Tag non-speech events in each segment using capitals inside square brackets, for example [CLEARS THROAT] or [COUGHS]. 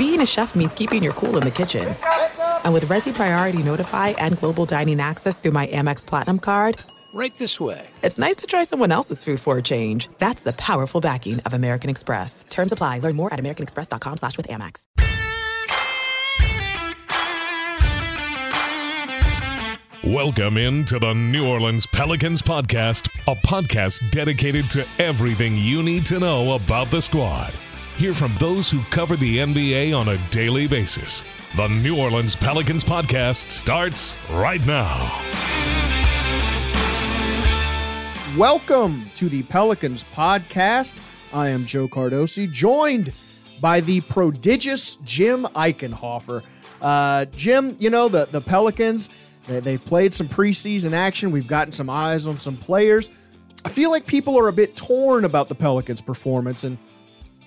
being a chef means keeping your cool in the kitchen. And with Resy Priority Notify and Global Dining Access through my Amex Platinum card, Right this way. it's nice to try someone else's food for a change. That's the powerful backing of American Express. Terms apply. Learn more at americanexpress.com slash with Amex. Welcome into the New Orleans Pelicans podcast, a podcast dedicated to everything you need to know about the squad. Hear from those who cover the NBA on a daily basis. The New Orleans Pelicans podcast starts right now. Welcome to the Pelicans podcast. I am Joe Cardosi, joined by the prodigious Jim Eichenhofer. Uh, Jim, you know, the, the Pelicans, they, they've played some preseason action. We've gotten some eyes on some players. I feel like people are a bit torn about the Pelicans' performance, and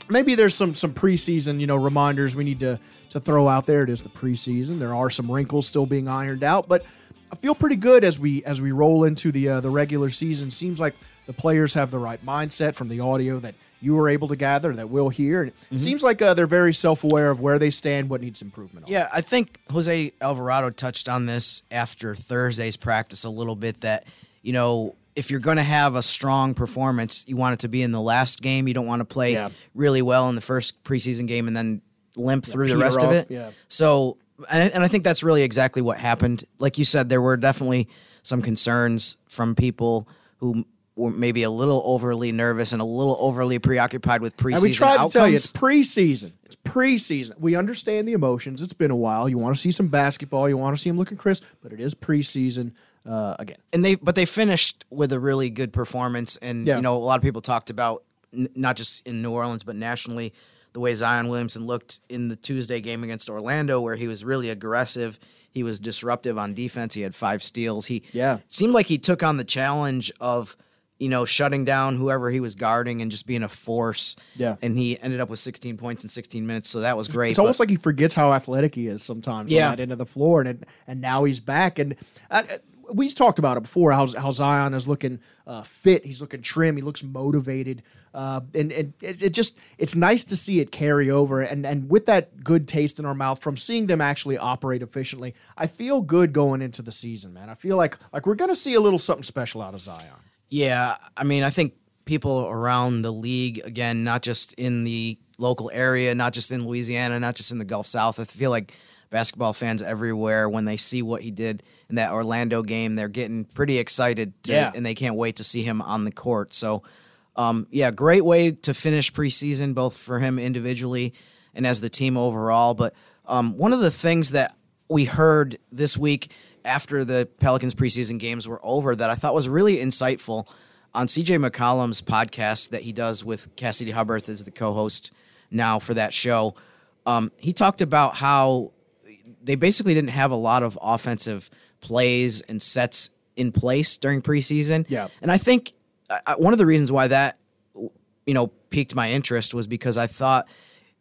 maybe there's some some preseason, you know, reminders we need to to throw out there. It is the preseason. There are some wrinkles still being ironed out, but I feel pretty good as we as we roll into the uh, the regular season. Seems like the players have the right mindset from the audio that you were able to gather that we'll hear, and it seems like uh, they're very self aware of where they stand, what needs improvement. On. Yeah, I think Jose Alvarado touched on this after Thursday's practice a little bit that, you know, if you're going to have a strong performance, you want it to be in the last game. You don't want to play Yeah. really well in the first preseason game and then limp through the rest of it. yeah. So, and, and I think that's really exactly what happened. Like you said, there were definitely some concerns from people who were maybe a little overly nervous and a little overly preoccupied with preseason And we tried outcomes. to tell you it's preseason. It's preseason. We understand the emotions. It's been a while. You want to see some basketball. You want to see them looking crisp, but it is preseason uh, again. and they but they finished with a really good performance and Yeah. you know a lot of people talked about n- not just in New Orleans but nationally the way Zion Williamson looked in the Tuesday game against Orlando where he was really aggressive he was disruptive on defense he had five steals he Yeah. seemed like he took on the challenge of you know shutting down whoever he was guarding and just being a force Yeah. and he ended up with 16 points in 16 minutes so that was great It's almost like he forgets how athletic he is sometimes Yeah. on that end of the floor, and and now he's back. And uh, we've talked about it before how, how Zion is looking uh, fit. He's looking trim. He looks motivated. Uh, and and it, it just it's nice to see it carry over. And and with that good taste in our mouth from seeing them actually operate efficiently, I feel good going into the season, man. I feel like like we're gonna see a little something special out of Zion. Yeah, I mean, I think people around the league, again, not just in the local area, not just in Louisiana, not just in the Gulf South, I feel like basketball fans everywhere, when they see what he did in that Orlando game, they're getting pretty excited to, Yeah. and they can't wait to see him on the court. So, um, yeah, great way to finish preseason, both for him individually and as the team overall. But um, one of the things that we heard this week after the Pelicans preseason games were over that I thought was really insightful on CJ McCollum's podcast that he does with Cassidy Hubbarth as the co-host now for that show. Um, he talked about how they basically didn't have a lot of offensive plays and sets in place during preseason. Yeah. and I think I, one of the reasons why that you know piqued my interest was because I thought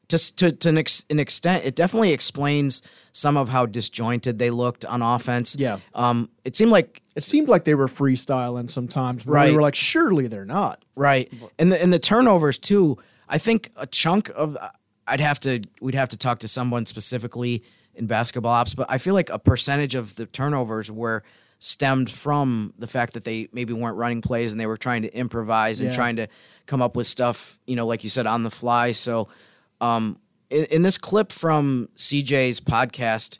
just to to an, ex, an extent it definitely explains some of how disjointed they looked on offense. Yeah. Um, it seemed like It seemed like they were freestyling sometimes, but we Right. were like, surely they're not. Right. And the and the turnovers too. I think a chunk of I'd have to we'd have to talk to someone specifically in basketball ops, but I feel like a percentage of the turnovers were stemmed from the fact that they maybe weren't running plays and they were trying to improvise and Yeah. trying to come up with stuff, you know, like you said, on the fly. So um in, in this clip from CJ's podcast,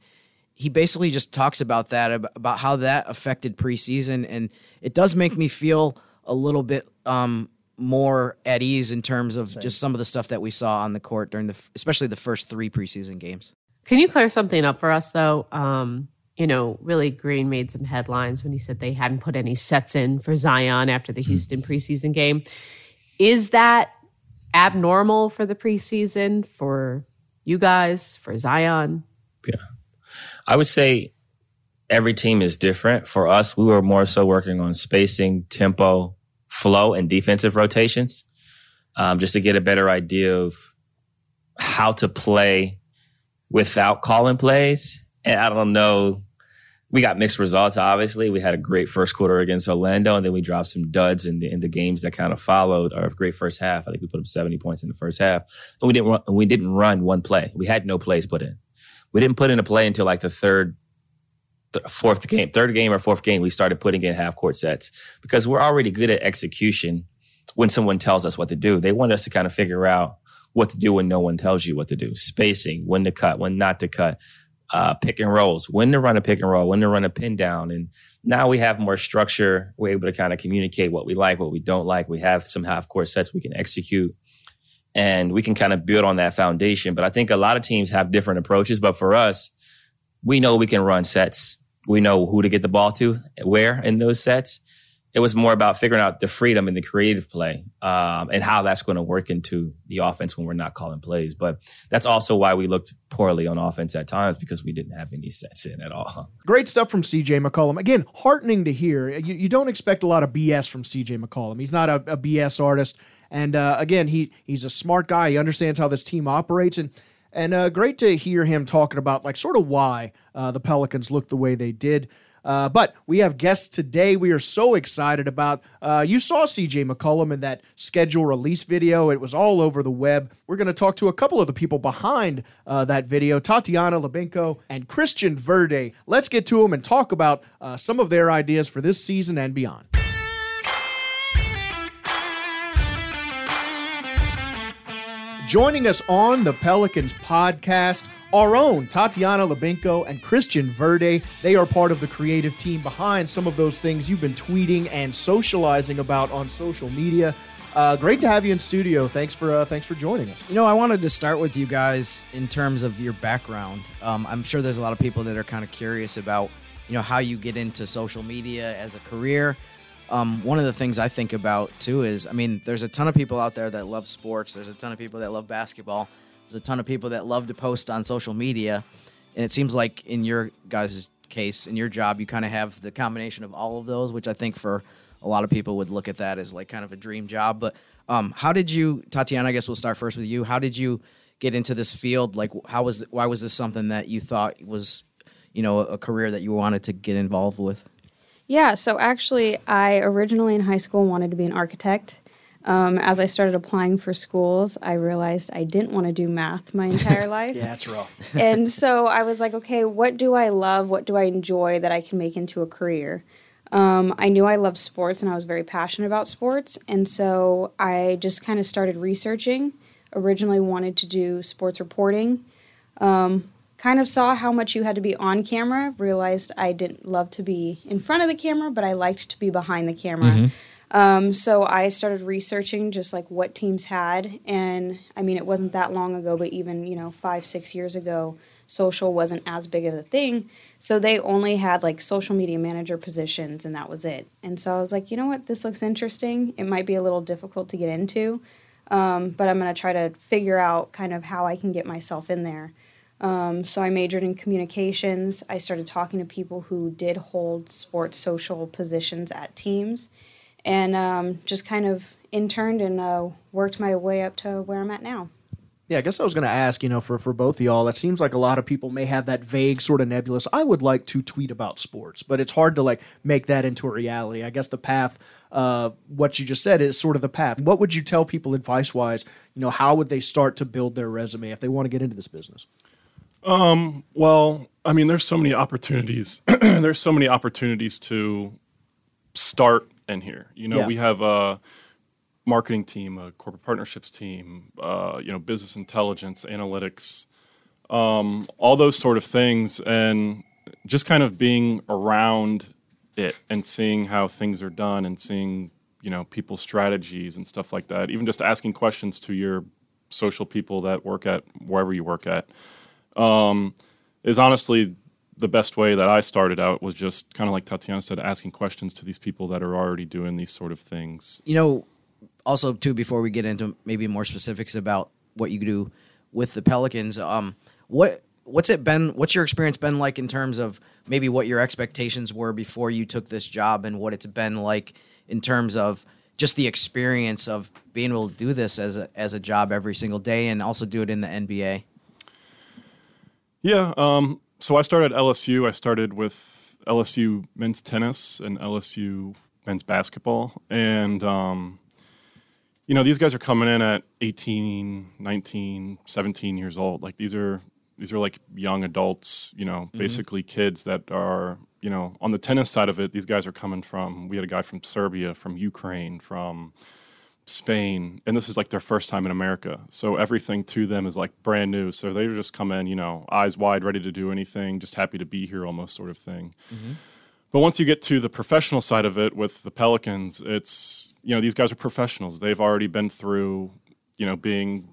he basically just talks about that about how that affected preseason and it does make me feel a little bit um, more at ease in terms of just some of the stuff that we saw on the court during the especially the first three preseason games Can you clear something up for us though? Um, you know, Willie Green made some headlines when he said they hadn't put any sets in for Zion after the Houston preseason game. Is that abnormal for the preseason for you guys, for Zion? Yeah, I would say every team is different. For us, we were more so working on spacing, tempo, flow, and defensive rotations, um, just to get a better idea of how to play without calling plays. And I don't know we got mixed results. Obviously, we had a great first quarter against Orlando, and then we dropped some duds in the in the games that kind of followed our great first half. I think we put up seventy points in the first half, and we didn't run, we didn't run one play. We had no plays put in. We didn't put in a play until like the third, th- fourth game, third game or fourth game. We started putting in half court sets because we're already good at execution. When someone tells us what to do, they want us to kind of figure out what to do when no one tells you what to do. Spacing, when to cut, when not to cut uh, pick and rolls, when to run a pick and roll, when to run a pin down. And now we have more structure. We're able to kind of communicate what we like, what we don't like. We have some half court sets we can execute and we can kind of build on that foundation. But I think a lot of teams have different approaches. But for us, we know we can run sets. We know who to get the ball to, where in those sets it was more about figuring out the freedom and the creative play um, and how that's going to work into the offense when we're not calling plays. But that's also why we looked poorly on offense at times because we didn't have any sets in at all. Great stuff from CJ McCollum. Again, heartening to hear. You, you don't expect a lot of BS from CJ McCollum. He's not a, a BS artist. And uh, again, he he's a smart guy. He understands how this team operates. And and uh, great to hear him talking about like sort of why uh, the Pelicans looked the way they did. Uh, but we have guests today we are so excited about. Uh, you saw CJ McCollum in that schedule release video. It was all over the web. We're going to talk to a couple of the people behind uh, that video Tatiana Lubanko and Christian Verde. Let's get to them and talk about uh, some of their ideas for this season and beyond. Joining us on the Pelicans podcast our own Tatiana Lubanko and Christian Verde. They are part of the creative team behind some of those things you've been tweeting and socializing about on social media. Uh, great to have you in studio. Thanks for uh, thanks for joining us. You know, I wanted to start with you guys in terms of your background. Um, I'm sure there's a lot of people that are kind of curious about you know how you get into social media as a career. Um, one of the things I think about too is, I mean, there's a ton of people out there that love sports. There's a ton of people that love basketball. There's a ton of people that love to post on social media, and it seems like in your guys' case, in your job, you kind of have the combination of all of those, which I think for a lot of people would look at that as like kind of a dream job. But um, how did you, Tatiana? I guess we'll start first with you. How did you get into this field? Like, how was why was this something that you thought was, you know, a career that you wanted to get involved with? Yeah, so actually, I originally in high school wanted to be an architect. Um, as I started applying for schools, I realized I didn't want to do math my [LAUGHS] entire life. yeah, it's rough. [LAUGHS] and so I was like, okay, what do I love? What do I enjoy that I can make into a career? Um, I knew I loved sports and I was very passionate about sports. And so I just kind of started researching. Originally wanted to do sports reporting. Um, kind of saw how much you had to be on camera. Realized I didn't love to be in front of the camera, but I liked to be behind the camera. Mm-hmm. Um, so I started researching just like what teams had, and I mean it wasn't that long ago, but even you know five six years ago, social wasn't as big of a thing. So they only had like social media manager positions, and that was it. And so I was like, you know what, this looks interesting. It might be a little difficult to get into, um, but I'm gonna try to figure out kind of how I can get myself in there. Um, so I majored in communications. I started talking to people who did hold sports social positions at teams and um, just kind of interned and uh, worked my way up to where I'm at now. Yeah, I guess I was going to ask, you know, for, for both of y'all, it seems like a lot of people may have that vague sort of nebulous, I would like to tweet about sports, but it's hard to like make that into a reality. I guess the path, uh, what you just said is sort of the path. What would you tell people advice wise? You know, how would they start to build their resume if they want to get into this business? Um, well, I mean, there's so many opportunities. [CLEARS THROAT] there's so many opportunities to start in here. You know, yeah. we have a marketing team, a corporate partnerships team, uh, you know, business intelligence, analytics, um, all those sort of things, and just kind of being around it and seeing how things are done and seeing you know people's strategies and stuff like that. Even just asking questions to your social people that work at wherever you work at um, is honestly the best way that I started out was just kind of like Tatiana said, asking questions to these people that are already doing these sort of things. You know, also too, before we get into maybe more specifics about what you do with the Pelicans, um, what what's it been? What's your experience been like in terms of maybe what your expectations were before you took this job, and what it's been like in terms of just the experience of being able to do this as a as a job every single day, and also do it in the NBA. Yeah, um, so I started at LSU. I started with LSU men's tennis and LSU men's basketball. And, um, you know, these guys are coming in at 18, 19, 17 years old. Like these are these are like young adults, you know, mm-hmm. basically kids that are, you know, on the tennis side of it, these guys are coming from we had a guy from Serbia, from Ukraine, from Spain, and this is like their first time in America. So everything to them is like brand new. So they just come in, you know, eyes wide, ready to do anything, just happy to be here almost sort of thing. Mm-hmm. But once you get to the professional side of it with the Pelicans, it's you know these guys are professionals. They've already been through you know being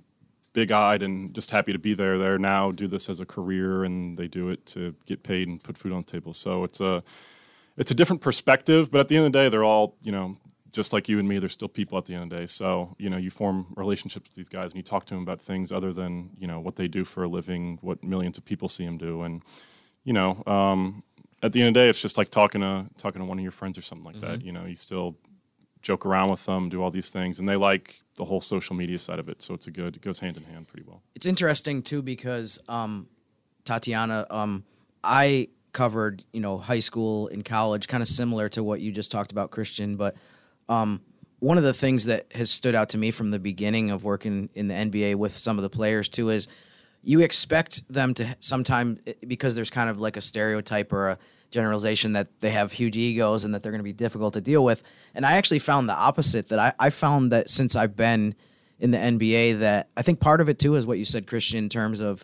big eyed and just happy to be there. They're now do this as a career and they do it to get paid and put food on the table. So it's a it's a different perspective, but at the end of the day, they're all you know just like you and me. They're still people at the end of the day. So you know you form relationships with these guys and you talk to them about things other than you know what they do for a living, what millions of people see them do, and you know. Um, at the end of the day, it's just like talking to talking to one of your friends or something like mm-hmm. that. You know, you still joke around with them, do all these things, and they like the whole social media side of it. So it's a good. It goes hand in hand pretty well. It's interesting too because um, Tatiana, um, I covered you know high school and college, kind of similar to what you just talked about, Christian. But um, one of the things that has stood out to me from the beginning of working in the NBA with some of the players too is you expect them to sometimes because there's kind of like a stereotype or a generalization that they have huge egos and that they're going to be difficult to deal with. And I actually found the opposite. That I, I found that since I've been in the NBA, that I think part of it too is what you said, Christian, in terms of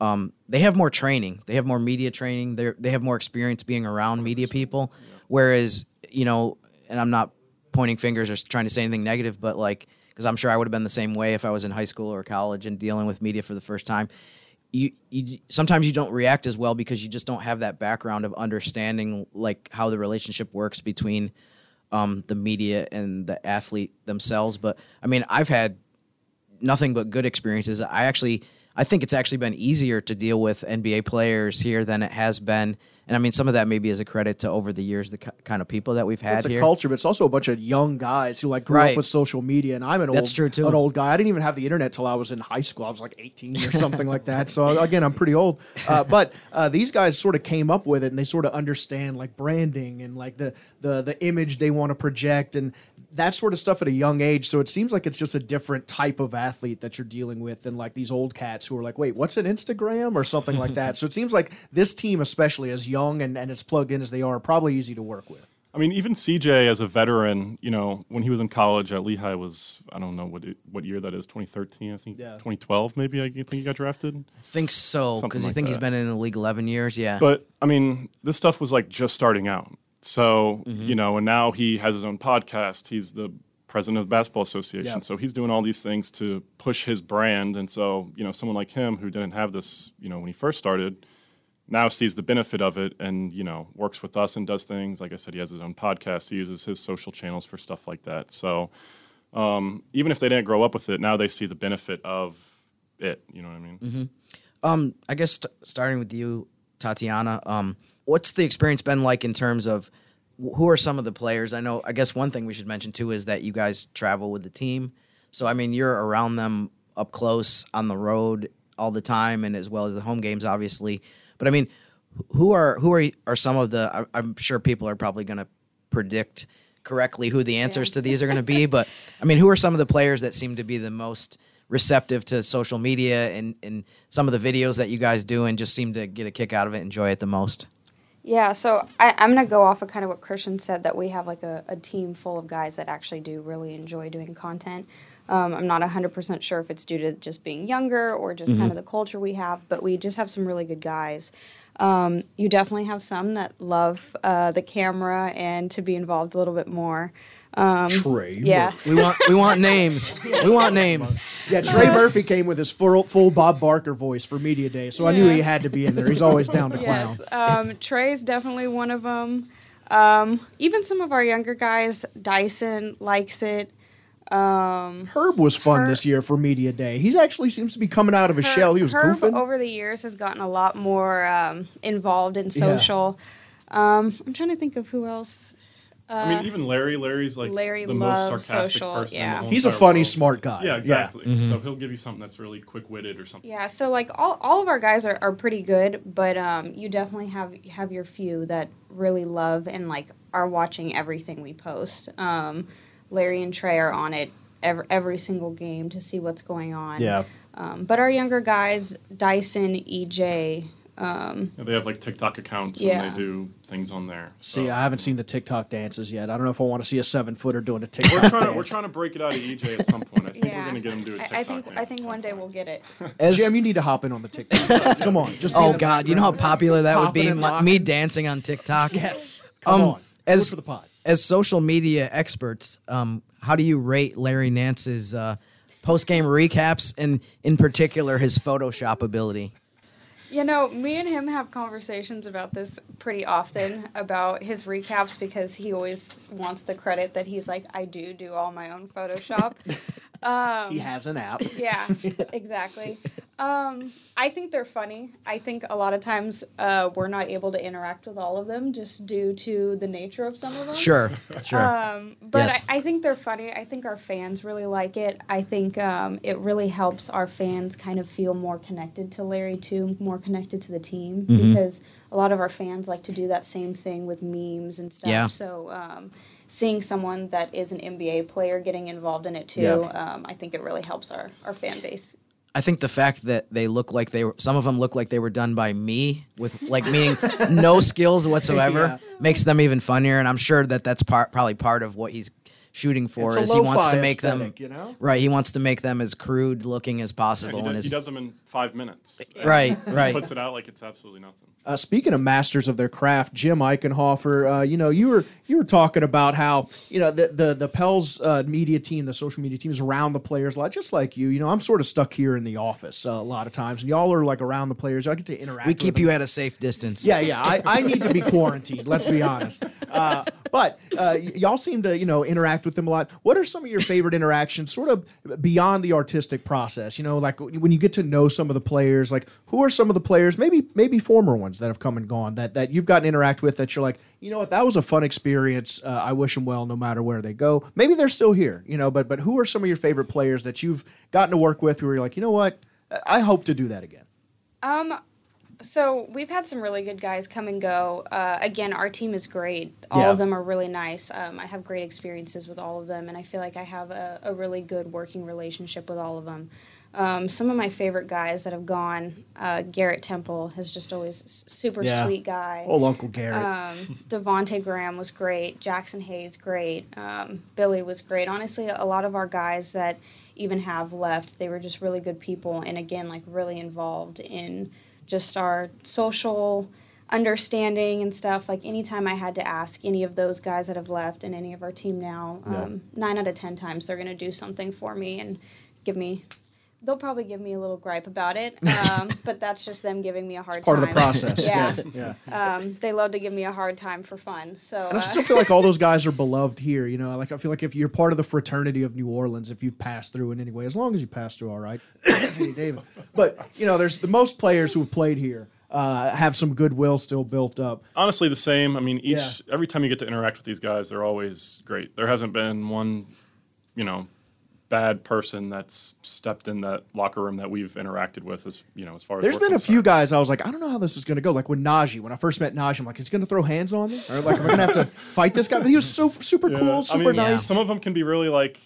um, they have more training, they have more media training, they they have more experience being around media people. Whereas you know, and I'm not pointing fingers or trying to say anything negative, but like because I'm sure I would have been the same way if I was in high school or college and dealing with media for the first time. You, you sometimes you don't react as well because you just don't have that background of understanding like how the relationship works between um, the media and the athlete themselves. But I mean, I've had nothing but good experiences. I actually I think it's actually been easier to deal with NBA players here than it has been and I mean, some of that maybe is a credit to over the years the kind of people that we've had. It's a culture, but it's also a bunch of young guys who like grew right. up with social media. And I'm an That's old, true too. an old guy. I didn't even have the internet till I was in high school. I was like 18 or something like that. So [LAUGHS] again, I'm pretty old. Uh, but uh, these guys sort of came up with it, and they sort of understand like branding and like the the the image they want to project, and that sort of stuff at a young age. So it seems like it's just a different type of athlete that you're dealing with than like these old cats who are like, wait, what's an Instagram or something like that. [LAUGHS] So it seems like this team, especially as young and, and as plugged in as they are, probably easy to work with. I mean, even CJ as a veteran, you know, when he was in college at Lehigh was I don't know what it, what year that is, 2013, I think, yeah. 2012 maybe. I think he got drafted. I think so because like I think that. he's been in the league 11 years. Yeah, but I mean, this stuff was like just starting out. So, mm-hmm. you know, and now he has his own podcast. He's the president of the Basketball Association. Yep. So he's doing all these things to push his brand. And so, you know, someone like him who didn't have this, you know, when he first started, now sees the benefit of it and, you know, works with us and does things. Like I said, he has his own podcast. He uses his social channels for stuff like that. So um, even if they didn't grow up with it, now they see the benefit of it. You know what I mean? Mm-hmm. Um, I guess st- starting with you, Tatiana, um, what's the experience been like in terms of who are some of the players? I know. I guess one thing we should mention too is that you guys travel with the team, so I mean you're around them up close on the road all the time, and as well as the home games, obviously. But I mean, who are who are are some of the? I'm sure people are probably going to predict correctly who the answers yeah. to these are going to be, but I mean, who are some of the players that seem to be the most receptive to social media and, and some of the videos that you guys do and just seem to get a kick out of it, enjoy it the most? Yeah, so I, am going to go off of kind of what Christian said that we have like a, a team full of guys that actually do really enjoy doing content. Um, I'm not 100% sure if it's due to just being younger or just mm-hmm. kind of the culture we have, but we just have some really good guys. Um, you definitely have some that love uh, the camera and to be involved a little bit more. Um, Trey. Yeah. we want we want names. We want names. Yeah, Trey Murphy came with his full, full Bob Barker voice for media day, so I knew he had to be in there. He's always down to [LAUGHS] clown. Yes, um, Trey's definitely one of them. Um, even some of our younger guys, Dyson likes it. Um, Herb was fun Herb, this year for media day. He actually seems to be coming out of his Herb, shell. He was Herb goofing. over the years has gotten a lot more um, involved in social. Yeah. Um, I'm trying to think of who else I mean, even Larry. Larry's like Larry the most sarcastic social, person. in the yeah. He's a funny, world. smart guy. Yeah, exactly. Mm-hmm. So he'll give you something that's really quick witted or something. Yeah, so like all, all of our guys are, are pretty good, but um, you definitely have have your few that really love and like are watching everything we post. Um, Larry and Trey are on it every, every single game to see what's going on. Yeah. Um, but our younger guys, Dyson, EJ, um, Yeah, they have like TikTok accounts Yeah. and they do things on there. See, I haven't seen the TikTok dances yet. I don't know if I want to see a seven footer doing a TikTok We're trying, to, dance. we're trying to break it out of EJ at some point. I think yeah, we're going to get him to do a I- TikTok I think dance I think one day point. we'll get it. As- [LAUGHS] Jim, you need to hop in on the TikTok [LAUGHS] dance. Come on, just. oh God, you know how popular that would be. my- me dancing on TikTok. Yes. Come Um, on. as- As for the pod. As social media experts, um, how do you rate Larry Nance's uh, post game recaps and, in particular, his Photoshop ability? You know, me and him have conversations about this pretty often about his recaps because he always wants the credit that he's like, I do do all my own Photoshop. [LAUGHS] um, He has an app. yeah, [LAUGHS] exactly. Um, I think they're funny. I think a lot of times uh, we're not able to interact with all of them just due to the nature of some of them. Sure, sure. Um, but Yes. I, I think they're funny. I think our fans really like it. I think um, it really helps our fans kind of feel more connected to Larry too, more connected to the team Mm-hmm. because a lot of our fans like to do that same thing with memes and stuff. Yeah. So um, seeing someone that is an NBA player getting involved in it too, Yeah. um, I think it really helps our, our fan base. I think the fact that they look like they were, some of them look like they were done by me with like meaning [LAUGHS] no skills whatsoever Yeah. makes them even funnier. And I'm sure that that's part, probably part of what he's shooting for It's a is he wants to make them, you know? right. He wants to make them as crude looking as Yeah, possible. he, and does, he does them in five minutes. [LAUGHS] right, [LAUGHS] He right. puts it out like it's absolutely nothing. Uh, speaking of masters of their craft, Jim Eichenhofer, uh, you know, you were you were talking about how you know the the the Pels uh, media team, the social media team is around the players a lot, just like you. You know, I'm sort of stuck here in the office uh, a lot of times, and y'all are like around the players. I get to interact. We with keep them. you at a safe distance. Yeah, yeah. I, I need to be quarantined. Let's be honest. But uh, y- y'all seem to you know interact with them a lot. What are some of your favorite interactions, sort of beyond the artistic process? You know, like when you get to know some of the players. Like who are some of the players, maybe maybe former ones that have come and gone that that you've gotten to interact with that you're like, you know what, that was a fun experience. Uh, I wish them well, no matter where they go. Maybe they're still here. You know, but but who are some of your favorite players that you've gotten to work with where you're like, you know what, I hope to do that again. Um, so we've had some really good guys come and go. Uh, again, our team is great. All Yeah. of them are really nice. Um, I have great experiences with all of them, and I feel like I have a, a really good working relationship with all of them. Um, some of my favorite guys that have gone, uh, Garrett Temple is just always super Yeah. sweet guy. Oh, Uncle Garrett. Um, [LAUGHS] Devonte Graham was great. Jaxson Hayes, great. Um, Billy was great. Honestly, a lot of our guys that even have left, they were just really good people, and again, like really involved in just our social understanding and stuff. Like anytime I had to ask any of those guys that have left and any of our team now, um, nine out of ten times they're going to do something for me and give me. They'll probably give me a little gripe about it, [LAUGHS] um, but that's just them giving me a hard part time. of the process. [LAUGHS] [LAUGHS] yeah. yeah. Um, they love to give me a hard time for fun. So And I uh, still feel like all those guys are beloved here. You know, like I feel like if you're part of the fraternity of New Orleans, if you've passed through in any way, as long as you pass through, all right. [COUGHS] Anthony Davis. But you know, there's the most players who have played here uh, have some goodwill still built up. Honestly, the same. I mean, each Yeah. every time you get to interact with these guys, they're always great. There hasn't been one, you know, bad person that's stepped in that locker room that we've interacted with. As you know, as far as there's been been a few guys I was like, I don't know how this is going to go. Like when Naji, when I first met Naji, I'm like, he's going to throw hands on me? Or like, am I going to have to [LAUGHS] fight this guy? But he was so super Yeah. cool, I super mean, nice. Some of them can be really like.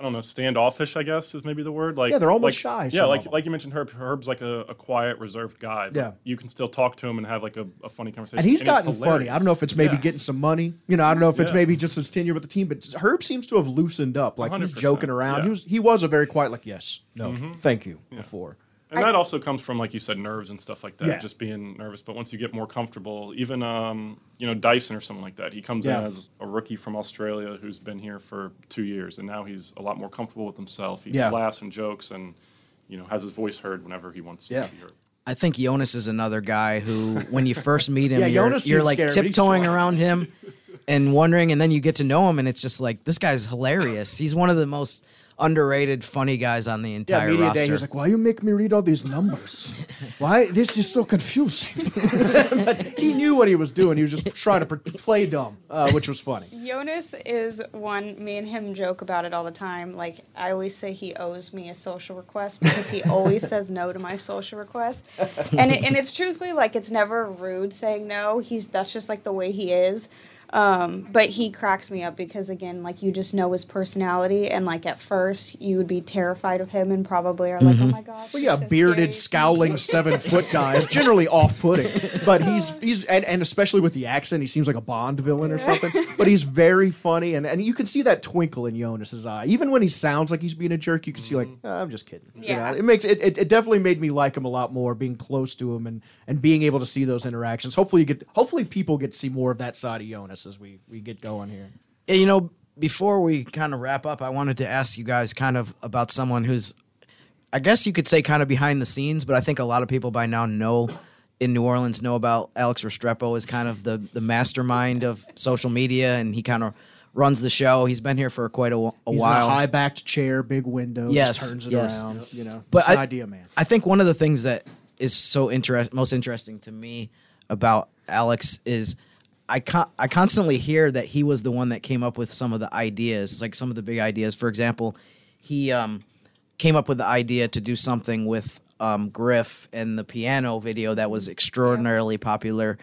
I don't know, standoffish. I guess is maybe the word. Like Yeah, they're almost like- shy, Yeah, like like you mentioned, Herb. Herb's like a, a quiet, reserved guy. but Yeah. you can still talk to him and have like a, a funny conversation. And he's gotten funny. I don't know if it's maybe Yes. getting some money. You know, I don't know if it's Yeah. maybe just his tenure with the team, but Herb seems to have loosened up. Like he's 100%, joking around. yeah. He was he was a very quiet, like, yes, no, mm-hmm. thank you, before. And that also comes from, like you said, nerves and stuff like that, Yeah. just being nervous. But once you get more comfortable, even um, you know Dyson or someone like that, he comes Yeah. in as a rookie from Australia who's been here for two years, and now he's a lot more comfortable with himself. He Yeah. laughs and jokes, and you know has his voice heard whenever he wants Yeah. to be heard. I think Jonas is another guy who, when you first meet him, [LAUGHS] Yeah, you're, Jonas you're like scary, tiptoeing around him and wondering, and then you get to know him, and it's just like this guy's hilarious. He's one of the most underrated, funny guys on the Yeah, entire media roster. day. He was like, "Why you make me read all these numbers? Why this is so confusing." [LAUGHS] But he knew what he was doing. He was just trying to pr- play dumb, uh, which was funny. Jonas is one. Me and him joke about it all the time. Like I always say, he owes me a social request because he always says no to my social request, and it, and it's truthfully like it's never rude saying no. He's that's just like the way he is. Um, but he cracks me up because again, like you just know his personality, and like at first you would be terrified of him and probably are like, oh my gosh. Well, he's yeah, so bearded, scary." scowling [LAUGHS] seven foot [LAUGHS] guy is generally off putting. [LAUGHS] But he's he's and, and especially with the accent, he seems like a Bond villain or something. But he's very funny, and, and you can see that twinkle in Jonas's eye. Even when he sounds like he's being a jerk, you can see like, "Ah, I'm just kidding. You Yeah. know, it makes it, it it definitely made me like him a lot more, being close to him and and being able to see those interactions. Hopefully you get hopefully people get to see more of that side of Jonas as we we get going here. Yeah, you know, before we kind of wrap up, I wanted to ask you guys kind of about someone who's, I guess you could say, kind of behind the scenes, but I think a lot of people by now know in New Orleans know about Alex Restrepo as kind of the the mastermind of social media, and he kind of runs the show. He's been here for quite a, a He's while. high backed chair, big window, Yes, turns it yes. around. You know, But I- idea, man. I think one of the things that is so interest most interesting to me about Alex is I con- I constantly hear that he was the one that came up with some of the ideas, like some of the big ideas. For example, he um, came up with the idea to do something with um, Griff and the piano video that was extraordinarily popular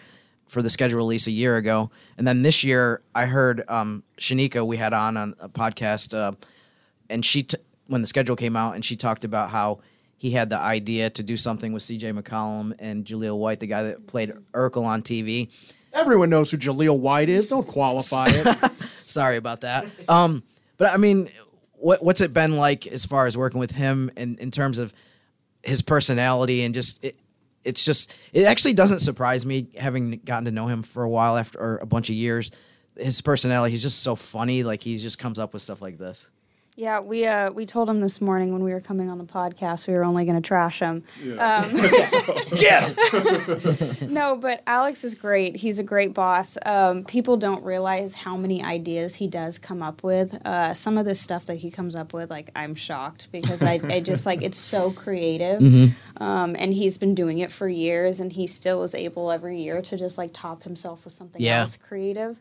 for the schedule release a year ago. And then this year, I heard um, Shanika we had on on a podcast, uh, and she t- when the schedule came out, and she talked about how he had the idea to do something with C.J. McCollum and Jaleel White, the guy that played Urkel on TV. Everyone knows who Jaleel White is. Don't qualify it. [LAUGHS] Sorry about that. Um, but I mean, what what's it been like as far as working with him in, in terms of his personality and just it, it's just it actually doesn't surprise me having gotten to know him for a while after or a bunch of years. His personality, he's just so funny. Like he just comes up with stuff like this. Yeah, we uh, we told him this morning when we were coming on the podcast we were only going to trash him. Um, [LAUGHS] [LAUGHS] no, but Alex is great. He's a great boss. Um, people don't realize how many ideas he does come up with. Uh, some of the stuff that he comes up with, like I'm shocked because I, I just like it's so creative. Um, and he's been doing it for years, and he still is able every year to just like top himself with something Yeah. else creative.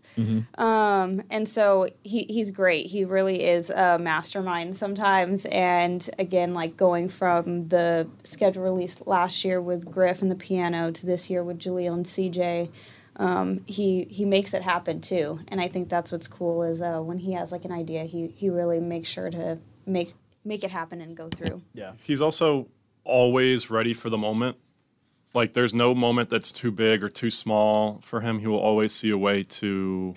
Um, and so he, he's great. He really is a mastermind sometimes. And again, like going from the schedule release last year with Griff and the piano to this year with Jaleel and CJ, um, he he makes it happen too. And I think that's what's cool is uh, when he has like an idea, he he really makes sure to make make it happen and go through. yeah. He's also always ready for the moment. Like there's no moment that's too big or too small for him. He will always see a way to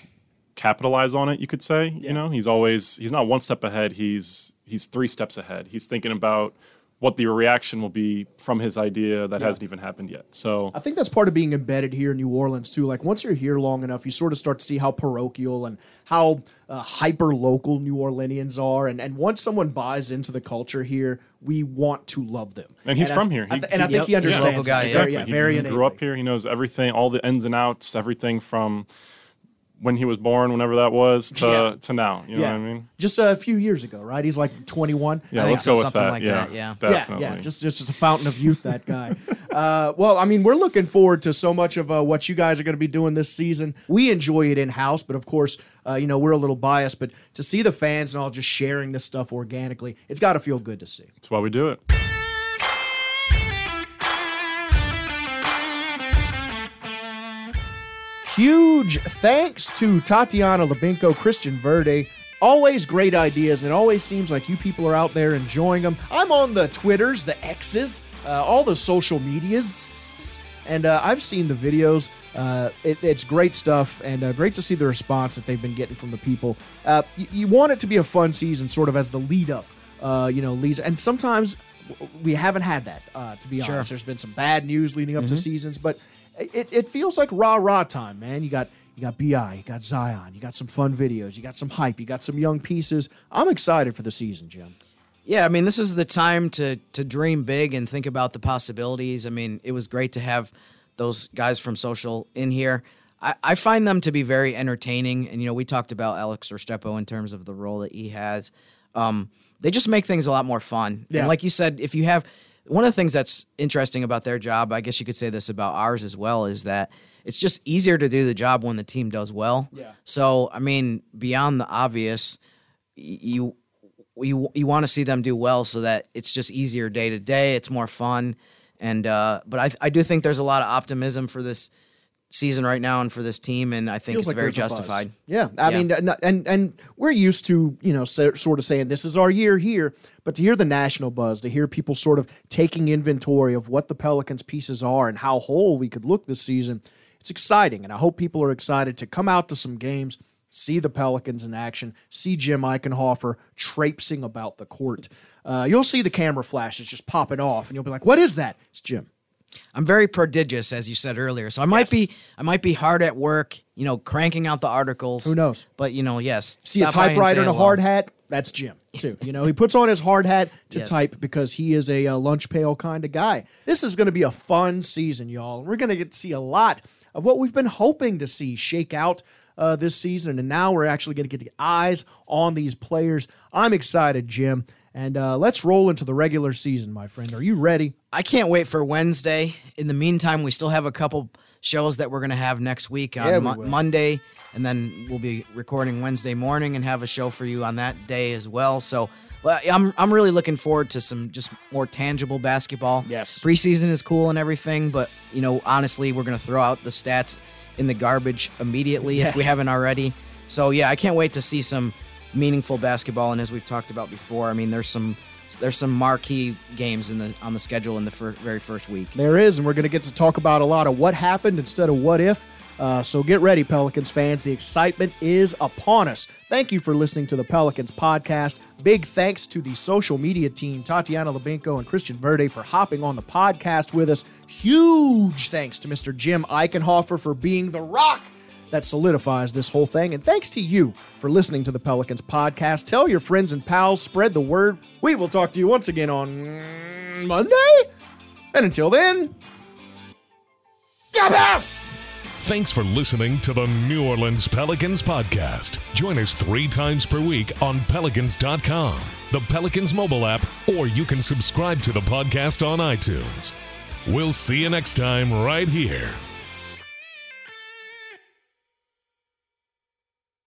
capitalize on it, you could say. You know, he's always he's not one step ahead, he's he's three steps ahead. He's thinking about what the reaction will be from his idea that hasn't even happened yet. So I think that's part of being embedded here in New Orleans too. Like once you're here long enough, you sort of start to see how parochial and how uh, hyper local New Orleanians are. And and once someone buys into the culture here, we want to love them. And he's I- from here. I th- and I he- think he Yep, he's a understands. local guy, yeah. Exactly. yeah, very he, he grew up here. He knows everything, all the ins and outs, everything from when he was born, whenever that was, to Yeah. to now. You know Yeah, what I mean? just a few years ago, right? He's like 21. Yeah, let's so, go with something that. like yeah, that, yeah. definitely. Yeah, yeah, just just a fountain of youth, that guy. [LAUGHS] uh, well, I mean, we're looking forward to so much of uh, what you guys are going to be doing this season. We enjoy it in house, but of course, uh, you know, we're a little biased. But to see the fans and all just sharing this stuff organically, it's got to feel good to see. That's why we do it. Huge thanks to Tatiana Lubanko, Christian Verde. Always great ideas, and it always seems like you people are out there enjoying them. I'm on the Twitters, the X's, uh, all the social medias, and uh, I've seen the videos. Uh, it, it's great stuff, and uh, great to see the response that they've been getting from the people. Uh, you, you want it to be a fun season, sort of as the lead up, uh, you know, leads, and sometimes we haven't had that. Uh, to be honest, there's been some bad news leading up to seasons, but it, it feels like rah rah time, man. You got you got Bi, you got Zion, you got some fun videos, you got some hype, you got some young pieces. I'm excited for the season, Jim. Yeah, I mean, this is the time to to dream big and think about the possibilities. I mean, it was great to have those guys from social in here. I, I find them to be very entertaining, and you know, we talked about Alex Restrepo in terms of the role that he has. Um, they just make things a lot more fun. Yeah. And like you said, if you have one of the things that's interesting about their job, I guess you could say this about ours as well, is that it's just easier to do the job when the team does well. Yeah. So I mean, beyond the obvious, you you you want to see them do well so that it's just easier day to day. It's more fun, and uh, but I I do think there's a lot of optimism for this season right now and for this team, and I think Feels it's like very there's a buzz. justified. Yeah, I Yeah. mean, and and we're used to you know sort of saying this is our year here, but to hear the national buzz, to hear people sort of taking inventory of what the Pelicans' pieces are and how whole we could look this season, it's exciting, and I hope people are excited to come out to some games. See the Pelicans in action. See Jim Eichenhofer traipsing about the court. Uh, you'll see the camera flashes just popping off, and you'll be like, "What is that?" It's Jim. I'm very prodigious, as you said earlier. So I might Yes. be I might be hard at work, you know, cranking out the articles. Who knows? But you know, yes. see a typewriter and a hello. hard hat that's jim too you know he puts on his hard hat to Yes. type because he is a, uh lunch pail kind of guy this is going to be a fun season y'all we're going to get to see a lot of what we've been hoping to see shake out uh, this season and now we're actually going to get the eyes on these players i'm excited jim and uh, let's roll into the regular season my friend are you ready I can't wait for Wednesday. In the meantime, we still have a couple shows that we're going to have next week on Yeah, we Mo- Monday, and then we'll be recording Wednesday morning and have a show for you on that day as well. So, but I'm I'm really looking forward to some just more tangible basketball. Yes. preseason is cool and everything, but you know, honestly, we're going to throw out the stats in the garbage immediately if we haven't already. So yeah, I can't wait to see some meaningful basketball. And as we've talked about before, I mean, there's some there's some marquee games in the on the schedule in the fir- very first week. There is, and we're going to get to talk about a lot of what happened instead of what if. Uh, so get ready, Pelicans fans. The excitement is upon us. Thank you for listening to the Pelicans podcast. Big thanks to the social media team, Tatiana Lubanko and Christian Verde, for hopping on the podcast with us. Huge thanks to Mr. Jim Eichenhofer for being the rock that solidifies this whole thing. And thanks to you for listening to the Pelicans podcast. Tell your friends and pals, spread the word. We will talk to you once again on Monday. And until then, Gabba! Thanks for listening to the New Orleans Pelicans podcast. Join us three times per week on pelicans.com, the Pelicans mobile app, or you can subscribe to the podcast on iTunes. We'll see you next time right here